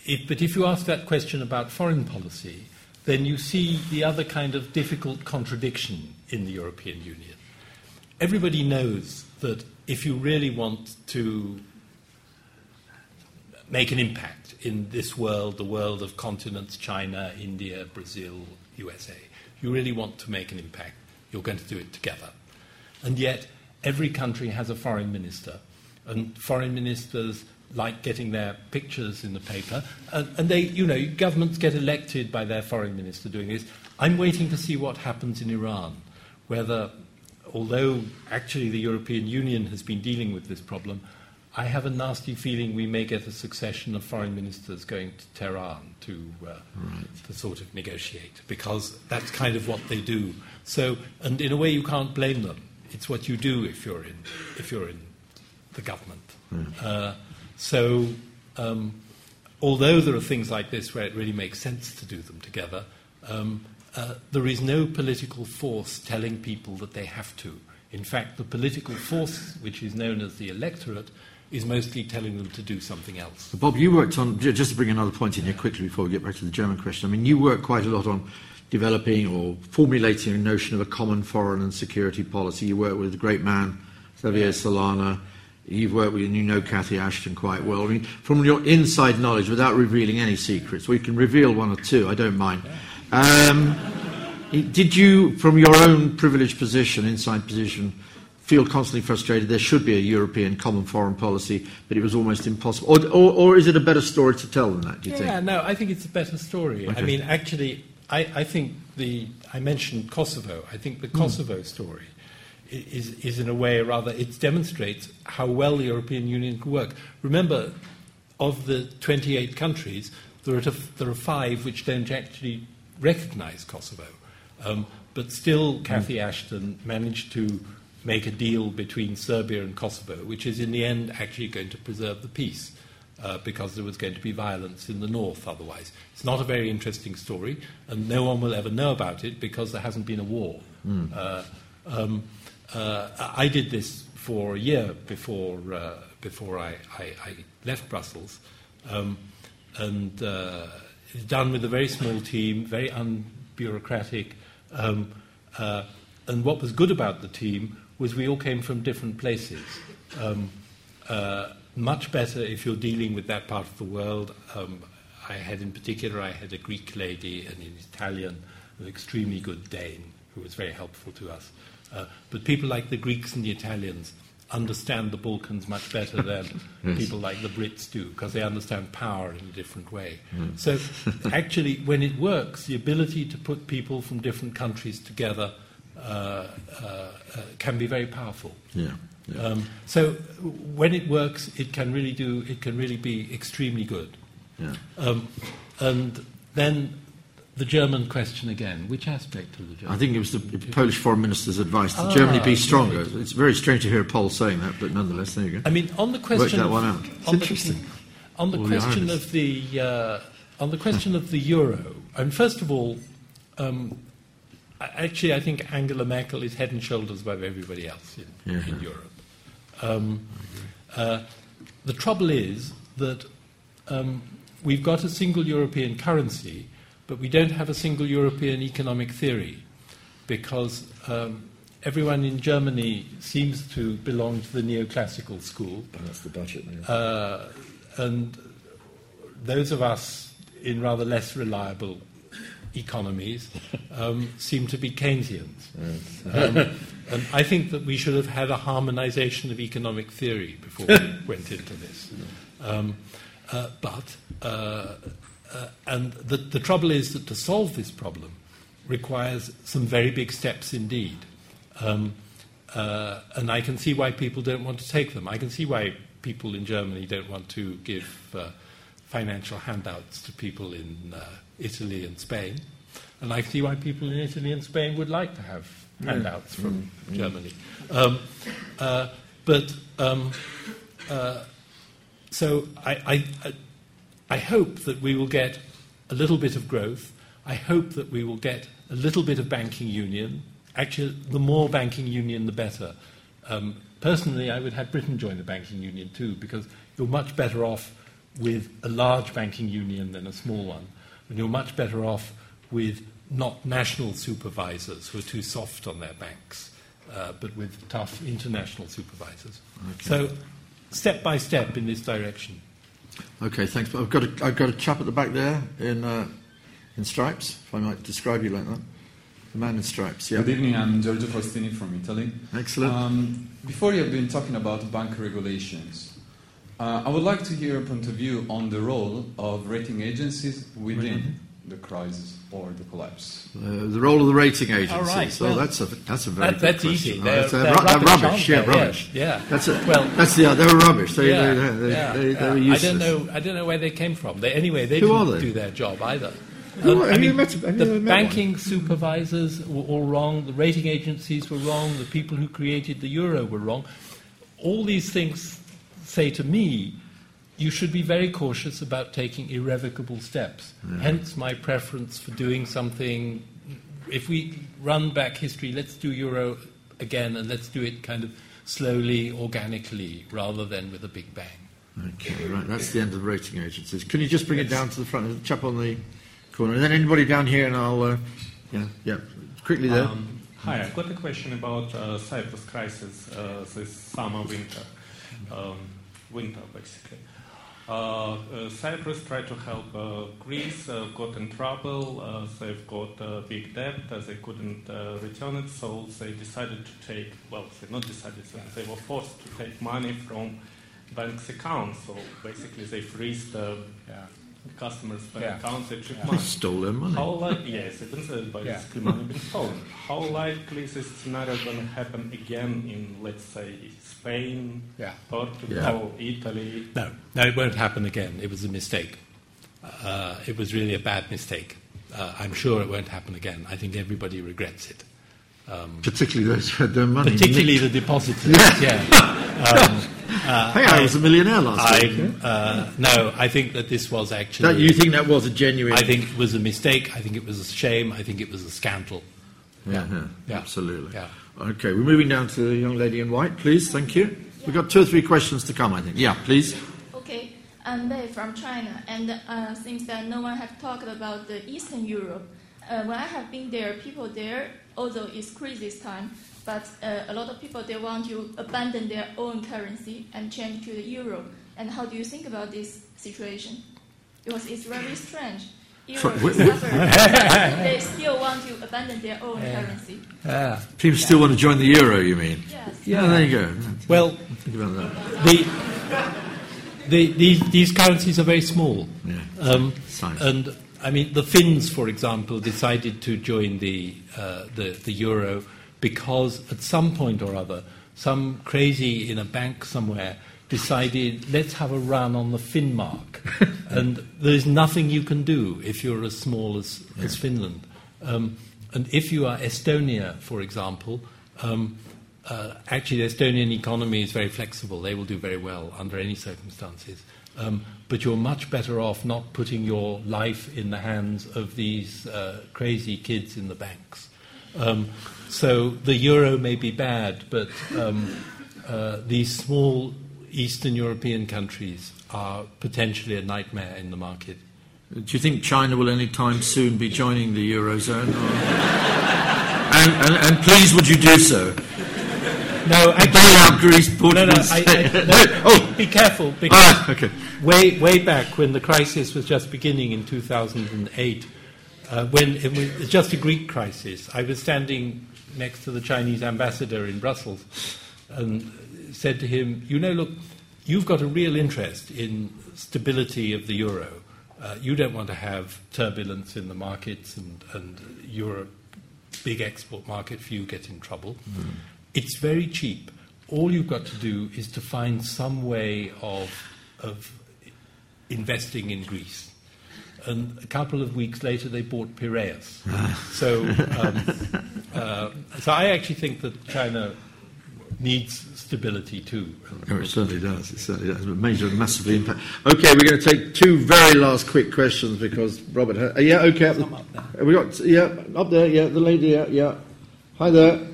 if, but if you ask that question about foreign policy, then you see the other kind of difficult contradiction in the European Union. Everybody knows that if you really want to make an impact in this world, the world of continents, China, India, Brazil, USA, you really want to make an impact, you're going to do it together. And yet, every country has a foreign minister, and foreign ministers like getting their pictures in the paper, and, and they, you know, governments get elected by their foreign minister doing this. I'm waiting to see what happens in Iran, whether, although actually the European Union has been dealing with this problem, I have a nasty feeling we may get a succession of foreign ministers going to Tehran to, uh, to sort of negotiate, because that's kind of what they do. So, and in a way, you can't blame them. It's what you do if you're in, if you're in the government. Uh, so, um, although there are things like this where it really makes sense to do them together, um, uh, there is no political force telling people that they have to. In fact, the political force, which is known as the electorate, is mostly telling them to do something else. Bob, you worked on, just to bring another point in here quickly before we get back to the German question, I mean, you worked quite a lot on developing or formulating a notion of a common foreign and security policy. You worked with the great man, Javier Solana. You've worked with, and you know Cathy Ashton quite well. I mean, from your inside knowledge, without revealing any secrets, we can reveal one or two, I don't mind. Um, did you, from your own privileged position, inside position, feel constantly frustrated there should be a European common foreign policy, but it was almost impossible? Or, or, or is it a better story to tell than that, do you yeah, think? no, I think it's a better story. I mean, actually, I, I think the I mentioned Kosovo. I think the Hmm. Kosovo story i- is, is in a way rather it demonstrates how well the European Union can work. Remember, of the 28 countries, there are, there are five which don't actually recognise Kosovo, um, but still, Cathy Ashton managed to make a deal between Serbia and Kosovo, which is in the end actually going to preserve the peace uh, because there was going to be violence in the north otherwise. It's not a very interesting story, and no one will ever know about it because there hasn't been a war. Uh, um, I did this for a year before, uh, before I, I, I left Brussels, um, and uh, done with a very small team, very unbureaucratic. Um, uh, and what was good about the team was we all came from different places. Um, uh, much better if you're dealing with that part of the world. Um, I had, in particular, I had a Greek lady and an Italian, an extremely good Dane who was very helpful to us. Uh, but people like the Greeks and the Italians understand the Balkans much better [laughs] than people like the Brits do because they understand power in a different way. So, [laughs] actually, when it works, the ability to put people from different countries together uh, uh, uh, can be very powerful. Yeah. yeah. Um, so when it works, it can really do. It can really be extremely good. yeah. Um, and then the German question again. Which aspect of the German? I think it was the Polish foreign minister's advice that Ah, Germany be stronger. right. It's very strange to hear a Pole saying that, but nonetheless, there you go. I mean, on the Work question. that of- one out. It's on the- interesting. on the All question ironies. of the uh, on the question of the euro, and first of all, um, actually, I think Angela Merkel is head and shoulders above everybody else in, Yeah. in Europe. Um, uh, the trouble is that um, we've got a single European currency, but we don't have a single European economic theory because um, everyone in Germany seems to belong to the neoclassical school. That's the budget. Uh, and those of us in rather less reliable economies um, seem to be Keynesians. Um, and I think that we should have had a harmonization of economic theory before we [laughs] went into this. Um, uh, but, uh, uh, and the, the trouble is that to solve this problem requires some very big steps indeed. Um, uh, and I can see why people don't want to take them. I can see why people in Germany don't want to give uh, financial handouts to people in uh, Italy and Spain. And I can see why people in Italy and Spain would like to have handouts from Germany. Um, uh, but um, uh, so I, I, I- I hope that we will get a little bit of growth. I hope that we will get a little bit of banking union. Actually, the more banking union, the better. Um, personally, I would have Britain join the banking union too, because you're much better off with a large banking union than a small one. And you're much better off with not national supervisors who are too soft on their banks, uh, but with tough international supervisors. So, step by step in this direction. Okay, thanks. I've got a, I've got a chap at the back there in uh, in stripes. If I might describe you like that, the man in stripes. Yeah. Good evening, I'm Giorgio Faustini from Italy. Excellent. Um, before you have been talking about bank regulations, uh, I would like to hear a point of view on the role of rating agencies within the crisis or the collapse. Uh, the role of the rating agencies. All right, So well, that's a that's a very That, good that's question. easy. Oh, They're, that's, they're ru- they're rubbish, rubbish. Yeah, rubbish. Yes, yeah. That's a, Well- that's the they were rubbish. They, yeah, they, they, yeah, they, they yeah. were I don't know. I don't know where they came from. They, anyway, they Who didn't they? do their job either. Who Um, I mean, met- the met one? banking supervisors were all wrong. The rating agencies were wrong. The people who created the euro were wrong. All these things say to me, you should be very cautious about taking irrevocable steps. Hence, my preference for doing something. If we run back history, let's do euro again, and let's do it kind of slowly, organically, rather than with a big bang. Okay, right. That's the end of the rating agencies. Can you just bring it down to the front? There's a chap on the corner, and then anybody down here, and I'll. Uh, yeah, yeah. Quickly there. Um, hi, I've got a question about uh, Cyprus crisis uh, this summer, winter, um, winter basically. Uh, uh, Cyprus tried to help uh, Greece, got in trouble, they've got uh, big debt, they couldn't return it, so they decided to take, well, they not decided, they were forced to take money from bank's accounts, so basically they freezed the customers' bank Yeah. accounts, they took Yeah. money. Stole their money. How likely, yes, it is uh, basically money being stolen. How likely is this scenario going to happen again in, let's say, Spain, Yeah. Portugal, Italy? No, no, it won't happen again. It was a mistake. Uh, it was really a bad mistake. Uh, I'm sure it won't happen again. I think everybody regrets it. Um, Particularly those who had their money. particularly nicked. the depositors. yeah. Um, [laughs] uh, Hey, I was a millionaire last week. I'm, uh, no, I think that this was actually. That, you think that was a genuine? I think it was a mistake. I think it was a shame. I think it was a scandal. Yeah, yeah, Yeah. absolutely. Yeah. Okay, we're moving down to the young lady in white, please. Thank you. We've got two or three questions to come, I think. Yeah, please. Okay, I'm Lei from China, and uh, seems that no one has talked about the Eastern Europe. Uh, when I have been there, people there, although it's crisis time, but uh, a lot of people they want to abandon their own currency and change to the euro. And how do you think about this situation? Because it's very strange. Euro [laughs] Sorry, is wh- wh- suffering, they still want to abandon their own currency. Yeah. People still want to join the euro, you mean? Yes. Yeah, there you go. Well, Think about that. the, the, these, these currencies are very small. Yeah. Um, Science. and I mean, the Finns, for example, decided to join the, uh, the, the euro because at some point or other, some crazy in a bank somewhere decided, let's have a run on the Finmark. [laughs] and there's nothing you can do if you're as small as, as Finland. Um, and if you are Estonia, for example, um, uh, actually, the Estonian economy is very flexible. They will do very well under any circumstances. Um, but you're much better off not putting your life in the hands of these uh, crazy kids in the banks. Um, so the euro may be bad, but um, uh, these small Eastern European countries are potentially a nightmare in the market. Do you think China will any time soon be joining the eurozone? [laughs] And, and, and please, would you do so? No, Bail out Greece, no, Portugal, no, I, I, no, [laughs] oh, be careful because ah, okay. way, way back when the crisis was just beginning in 2008, Uh, when it was just a Greek crisis, I was standing next to the Chinese ambassador in Brussels and said to him, You know, look, you've got a real interest in stability of the euro. Uh, you don't want to have turbulence in the markets and, and Europe, big export market for you, get in trouble. Mm. It's very cheap. All you've got to do is to find some way of, of investing in Greece and a couple of weeks later they bought Piraeus. [laughs] so, um, uh, so I actually think that China needs stability too. Oh, it certainly does. It certainly does. A major, massively impact. Okay, we're going to take two very last quick questions because Robert. Uh, yeah, okay. Up the, we got yeah up there. Yeah, the lady. Yeah, yeah. Hi there.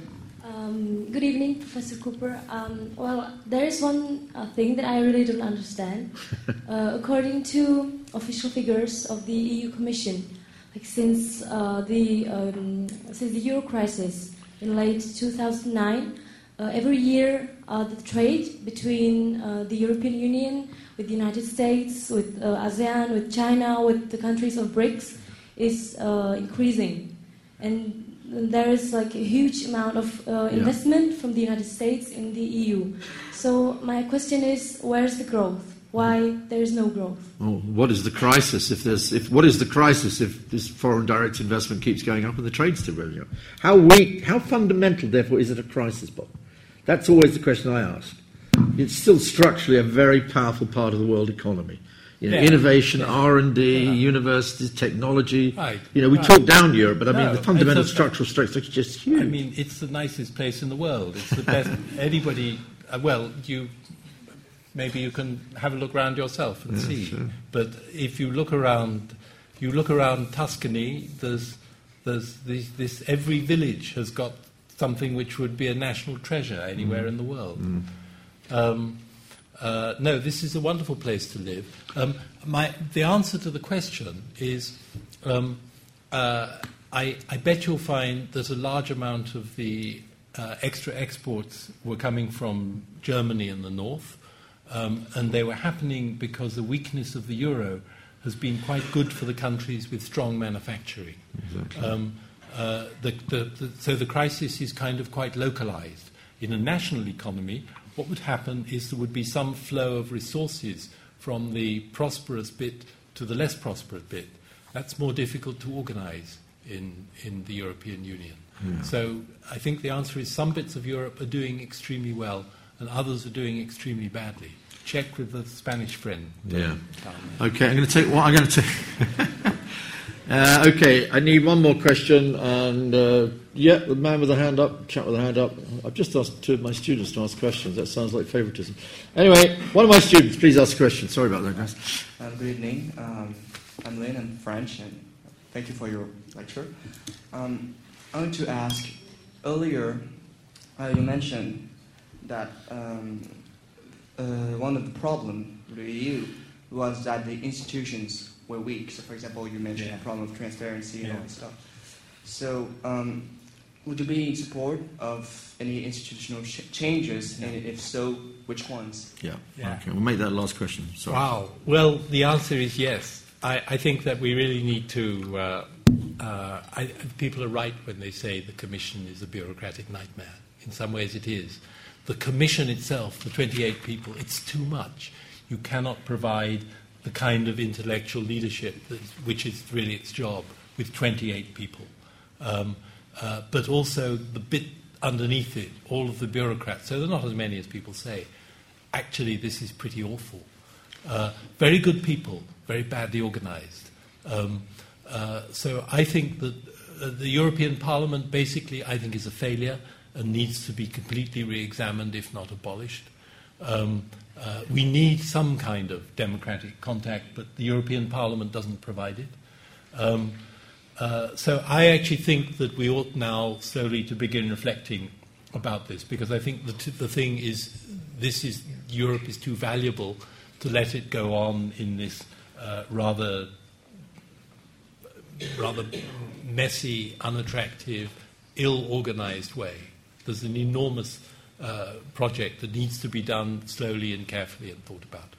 Good evening, Professor Cooper. Um, well, there is one uh, thing that I really don't understand. [laughs] Uh, according to official figures of the EU Commission, like since uh, the um, since the euro crisis in late 2009, uh, every year uh, the trade between uh, the European Union with the United States, with ASEAN, with China, with the countries of BRICS is increasing, and there is like a huge amount of uh, investment yeah. from the United States in the EU. So my question is, where's the growth? Why there is no growth? Well, what is the crisis if there's if what is the crisis if this foreign direct investment keeps going up and the trade's still going up? How weak, how fundamental, therefore, is it a crisis, Bob? That's always the question I ask. It's still structurally a very powerful part of the world economy. You know, yeah. innovation, yeah. R and D, yeah. universities, technology. Right. You know, we right. talk down Europe, but I no, mean the fundamental a, structural strengths are just huge. I mean, it's the nicest place in the world. It's the best. [laughs] anybody, uh, well, you maybe you can have a look around yourself and see. Sure. But if you look around, you look around Tuscany. There's there's this, this every village has got something which would be a national treasure anywhere mm. in the world. Mm. Um, uh, no, this is a wonderful place to live. Um, my, the answer to the question is um, uh, I, I, bet you'll find that a large amount of the uh, extra exports were coming from Germany in the north, um, and they were happening because the weakness of the euro has been quite good for the countries with strong manufacturing. Exactly. Um, uh, the, the, the, so the crisis is kind of quite localized. In a national economy, what would happen is there would be some flow of resources from the prosperous bit to the less prosperous bit. That's more difficult to organize in, in the European Union. Yeah. So I think the answer is some bits of Europe are doing extremely well and others are doing extremely badly. Check with the Spanish friend. Yeah. Okay, I'm going to take. Well, I'm going to take. [laughs] Uh, okay, I need one more question. And uh, yeah, the man with the hand up, chap with the hand up. I've just asked two of my students to ask questions. That sounds like favouritism. Anyway, one of my students, please ask a question. Sorry about that, guys. Uh, good evening. Um, I'm Lynn. I'm French, and thank you for your lecture. Um, I want to ask earlier, uh, you mentioned that um, uh, one of the problems with the EU was that the institutions were weak. So, for example, you mentioned yeah. the problem of transparency and yeah. all this stuff. So, um, would you be in support of any institutional sh- changes, yeah. and if so, which ones? Yeah. yeah. Okay. We'll make that last question. Sorry. Wow. Well, the answer is yes. I, I think that we really need to. Uh, uh, I, people are right when they say the Commission is a bureaucratic nightmare. In some ways, it is. The Commission itself, the 28 people, it's too much. You cannot provide the kind of intellectual leadership that, which is really its job with 28 people. Um, uh, but also the bit underneath it, all of the bureaucrats. So they're not as many as people say. Actually, this is pretty awful. Uh, very good people, very badly organized. Um, uh, so I think that uh, the European Parliament basically, I think, is a failure and needs to be completely re examined, if not abolished. Um, uh, we need some kind of democratic contact, but the European Parliament doesn't provide it. Um, uh, so I actually think that we ought now slowly to begin reflecting about this because I think the, t- the thing is this is Europe is too valuable to let it go on in this uh, rather rather messy, unattractive, ill-organized way. There's an enormous uh, project that needs to be done slowly and carefully and thought about.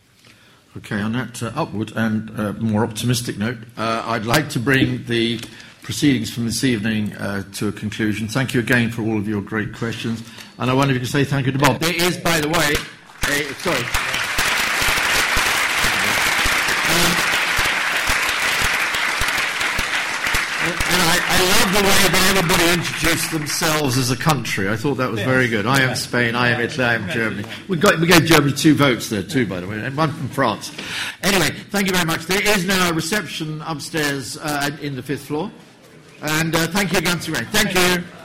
Okay, on that uh, upward and uh, more optimistic note, uh, I'd like to bring the proceedings from this evening uh, to a conclusion. Thank you again for all of your great questions. And I wonder if you could say thank you to Bob. There is, by the way, a, sorry. And I, I love the way that everybody introduced themselves as a country. I thought that was very good. I am Spain, I am Italy, I am Germany. We, got, we gave Germany two votes there too, by the way, and one from France. Anyway, thank you very much. There is now a reception upstairs uh, in the fifth floor. And uh, thank you again, Sir Thank you.